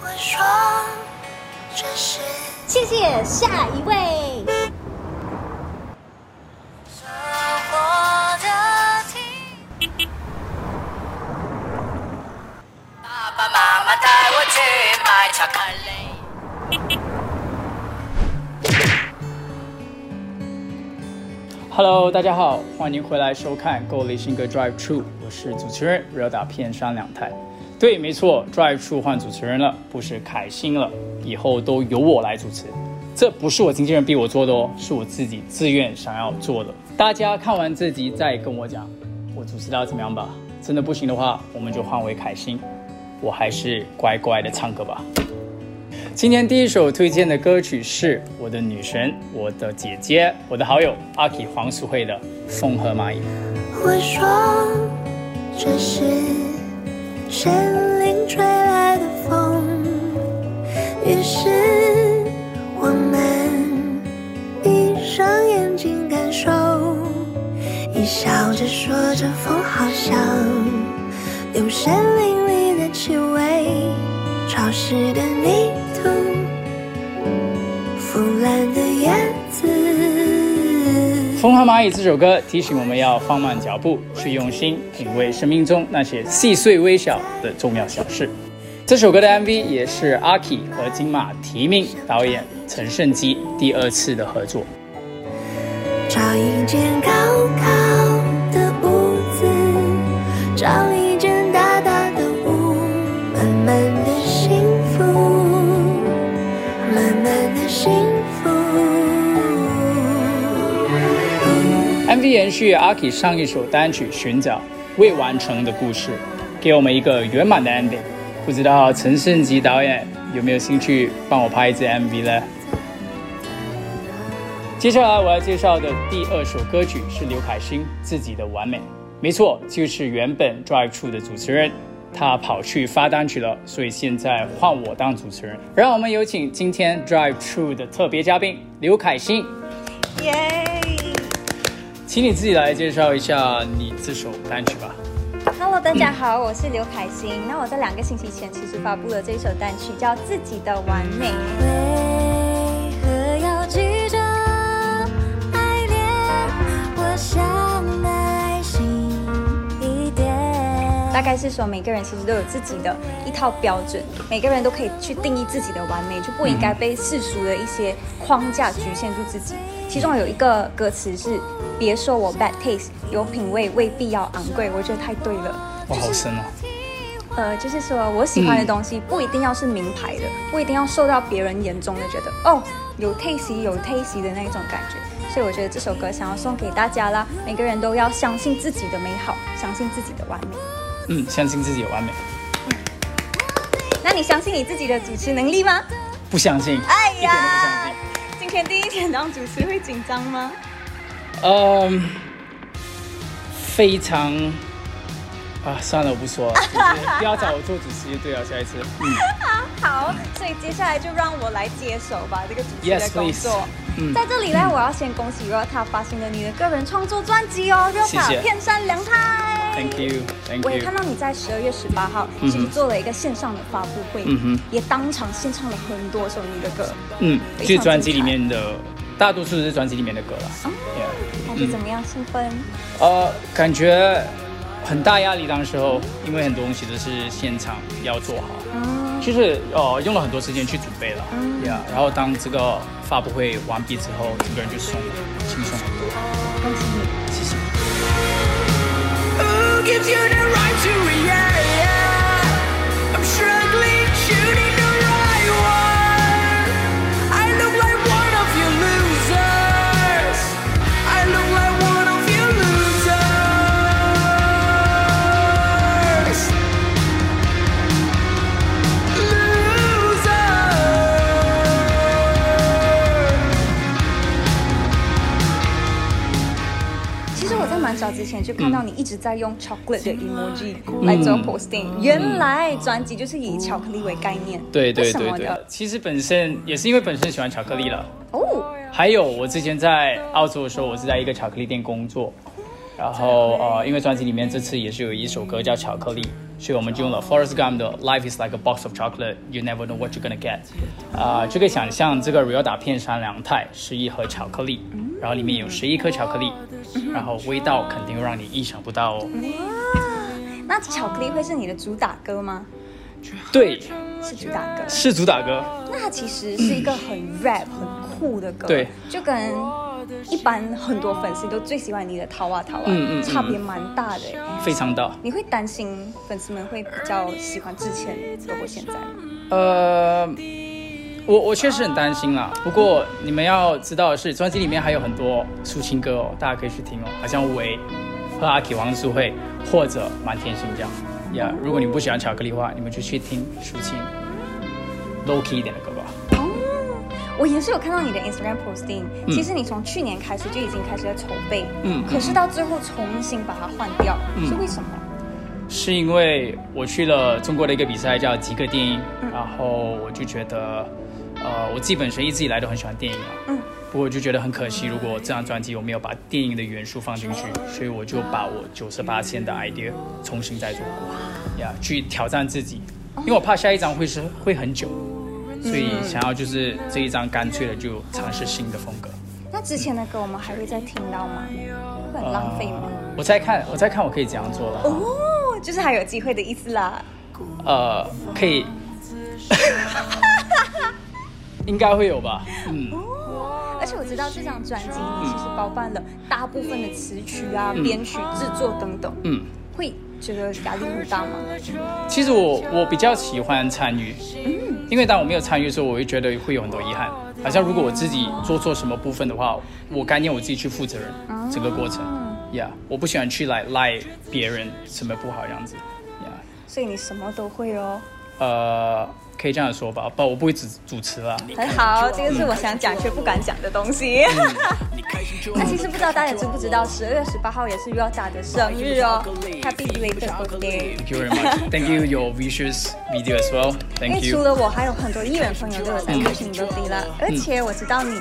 我说这是谢谢，下一位。爸爸妈妈带我去买巧克力。Hello，大家好，欢迎回来收看《够力新歌 Drive True》，我是主持人 Roda 片商两台。对，没错，Drive True 换主持人了，不是凯欣了，以后都由我来主持。这不是我经纪人逼我做的哦，是我自己自愿想要做的。大家看完这集再跟我讲，我主持到怎么样吧？真的不行的话，我们就换回凯欣，我还是乖乖的唱歌吧。今天第一首推荐的歌曲是我的女神、我的姐姐、我的好友阿 K 黄淑慧的《风和蚂蚁》。我说这是森林吹来的风，于是我们闭上眼睛感受，一笑着说着风好像有森林里的气味，潮湿的你土，腐烂的叶子。《风和蚂蚁》这首歌提醒我们要放慢脚步，去用心品味生命中那些细碎微小的重要小事。这首歌的 MV 也是阿 K 和金马提名导演陈胜基第二次的合作。找一间高 MV 延续阿 K 上一首单曲《寻找未完成的故事》，给我们一个圆满的 ending。不知道陈胜吉导演有没有兴趣帮我拍一支 MV 呢？接下来我要介绍的第二首歌曲是刘凯欣自己的《完美》，没错，就是原本 Drive True 的主持人，他跑去发单曲了，所以现在换我当主持人。让我们有请今天 Drive True 的特别嘉宾刘凯欣。耶！请你自己来介绍一下你这首单曲吧。Hello，大家好，我是刘凯欣。那我在两个星期前其实发布了这一首单曲，叫《自己的完美》。大概是说，每个人其实都有自己的一套标准，每个人都可以去定义自己的完美，就不应该被世俗的一些框架局限住自己。其中有一个歌词是“别说我 bad taste，有品味未必要昂贵”，我觉得太对了。哇，好深哦！呃，就是说我喜欢的东西不一定要是名牌的，不一定要受到别人眼中的觉得哦有 taste 有 taste 的那种感觉。所以我觉得这首歌想要送给大家啦，每个人都要相信自己的美好，相信自己的完美。嗯，相信自己有完美，那你相信你自己的主持能力吗？不相信，哎一点都不相呀信。，今天第一天当主持会紧张吗？嗯，非常啊，算了，我不说了，就是不要找我做主持就对了，下一次。嗯，好，所以接下来就让我来接手吧，这个主持的 Yes, 工 please 作。嗯在这里呢，我要先恭喜 Rota 发行了你的个人创作专辑哦，Rota 谢谢片山凉太。Thank you，Thank 我也 you 我也看。到你在十二月十八号其实做了一个线上的发布会，嗯哼也当场献唱了很多首你的歌，嗯，就是专辑里面的，大多数是专辑里面的歌了。哦 Yeah 感觉怎么样？兴奋？呃，感觉很大压力，当时候因为很多东西都是现场要做好，嗯，就是呃用了很多时间去准备了，嗯呀、然后当这个发布会完毕之后，整个人就松了，轻松很多。恭喜你！谢谢。Gives you the right to react? I'm struggling, shooting 其实我在蛮早之前就看到你一直在用 chocolate 的 emoji 来做 posting，、原来专辑就是以巧克力为概念。对对对对？，其实本身也是因为本身喜欢巧克力了，哦，还有我之前在澳洲的时候，我是在一个巧克力店工作，然后呃，因为专辑里面这次也是有一首歌叫《巧克力》，所以我们就用了 Forrest Gump 的 Life is like a box of chocolate, you never know what you're gonna get。啊、就可以想象这个 Real 打片山凉太是一盒巧克力，然后里面有十一颗巧克力，然后味道肯定会让你意想不到哦。哇那巧克力会是你的主打歌吗？对，是主打歌。是主打歌。那它其实是一个很 rap、很酷的歌，对，就跟一般很多粉丝都最喜欢你的《逃啊逃啊》嗯嗯嗯差别蛮大的。非常大。你会担心粉丝们会比较喜欢之前多过现在吗？呃，我我确实很担心啦。不过你们要知道的是，专辑里面还有很多抒情歌哦，大家可以去听哦，好像维和阿 K 王淑慧或者满天星这样。呀、如果你不喜欢巧克力的话，你们就去听抒情 low key 一点的歌吧。我也是有看到你的 Instagram posting，、其实你从去年开始就已经开始在筹备，嗯可是到最后重新把它换掉，嗯是为什么？是因为我去了中国的一个比赛叫极客电影，然后我就觉得，呃，我自己本身一直以来都很喜欢电影嘛，嗯。不过我就觉得很可惜，如果这张专辑我没有把电影的元素放进去，所以我就把我九十八线的 idea 重新再做过，呀，去挑战自己，因为我怕下一张会是会很久，所以想要就是这一张干脆的就尝试新的风格。那之前的歌我们还会再听到吗？会很浪费吗？我在看，我在看，我可以怎样做了。哦，就是还有机会的意思啦。呃，可以，应该会有吧。嗯，而且我知道这张专辑你其实包办了大部分的词曲啊、编曲、制作等等，嗯，会觉得压力很大吗？其实我我比较喜欢参与，因为当我没有参与的时候，我会觉得会有很多遗憾。好像如果我自己做错什么部分的话，我概念我自己去负责任整个过程。呀、我不喜欢去来赖别人什么不好这样子。呀、所以你什么都会哦，呃，可以这样说吧，不，我不会主主持啦。很好，这个是我想讲却不敢讲的东西。那其实不知道大家知不知道，十二月十八号也是 Ryoda 的生日哦，Happy belated birthday！Thank you very much. Thank you your vicious video as well. 因 Thank 为除 you. 了我，还有很多艺人朋友都有在 wish 你 birthday 啦，而且我知道你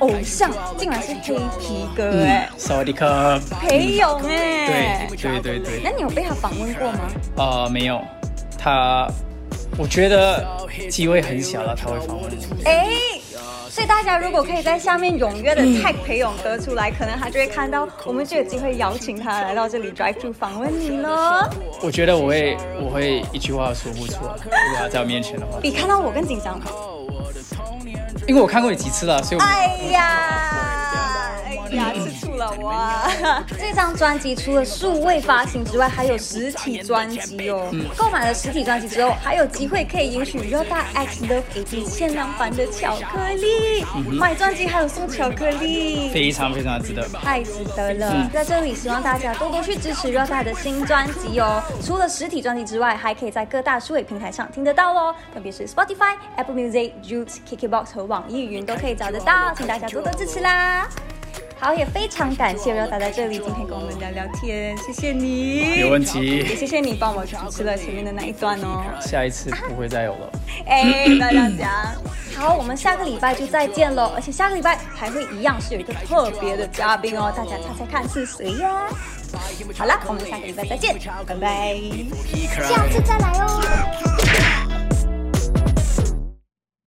偶像竟然是黑皮哥哎，萨瓦迪卡。裴勇哎，对对对对那。你有被他访问过吗？呃，没有，他，我觉得机会很小了，他会访问我。哎，所以大家如果可以在下面踊跃的 tag 裴勇哥出来，可能他就会看到，我们就有机会邀请他来到这里 drive to 访问你了。我觉得我会，我会一句话说不出来，如果他在我面前的话，比看到我更緊張。因为我看过你几次了，所以我哎呀，哎呀，吃醋了我啊。这张专辑除了数位发行之外，还有实体专辑哦。购买了实体专辑之后，还有机会可以赢取 Yoda X Love AT 限量版的巧克力。买专辑还有送巧克力。非常非常值得。太值得了！在这里，希望大家多多去支持 Ryoda 的新专辑哦。除了实体专辑之外，还可以在各大数位平台上听得到哦，特别是 Spotify、Apple Music、Joox、KKBox 和网易云都可以找得到，请大家多多支持啦！好，也非常感谢 Ryoda 在这里今天跟我们聊聊天，谢谢你。没问题也题，谢谢你帮我主持了前面的那一段哦。下一次不会再有了。哎，不要这样讲。好，我们下个礼拜就再见喽，而且下个礼拜还会一样是有一个特别的嘉宾哦，大家猜猜看是谁呀？好了，我们下个礼拜再见，拜拜。下次再来哦。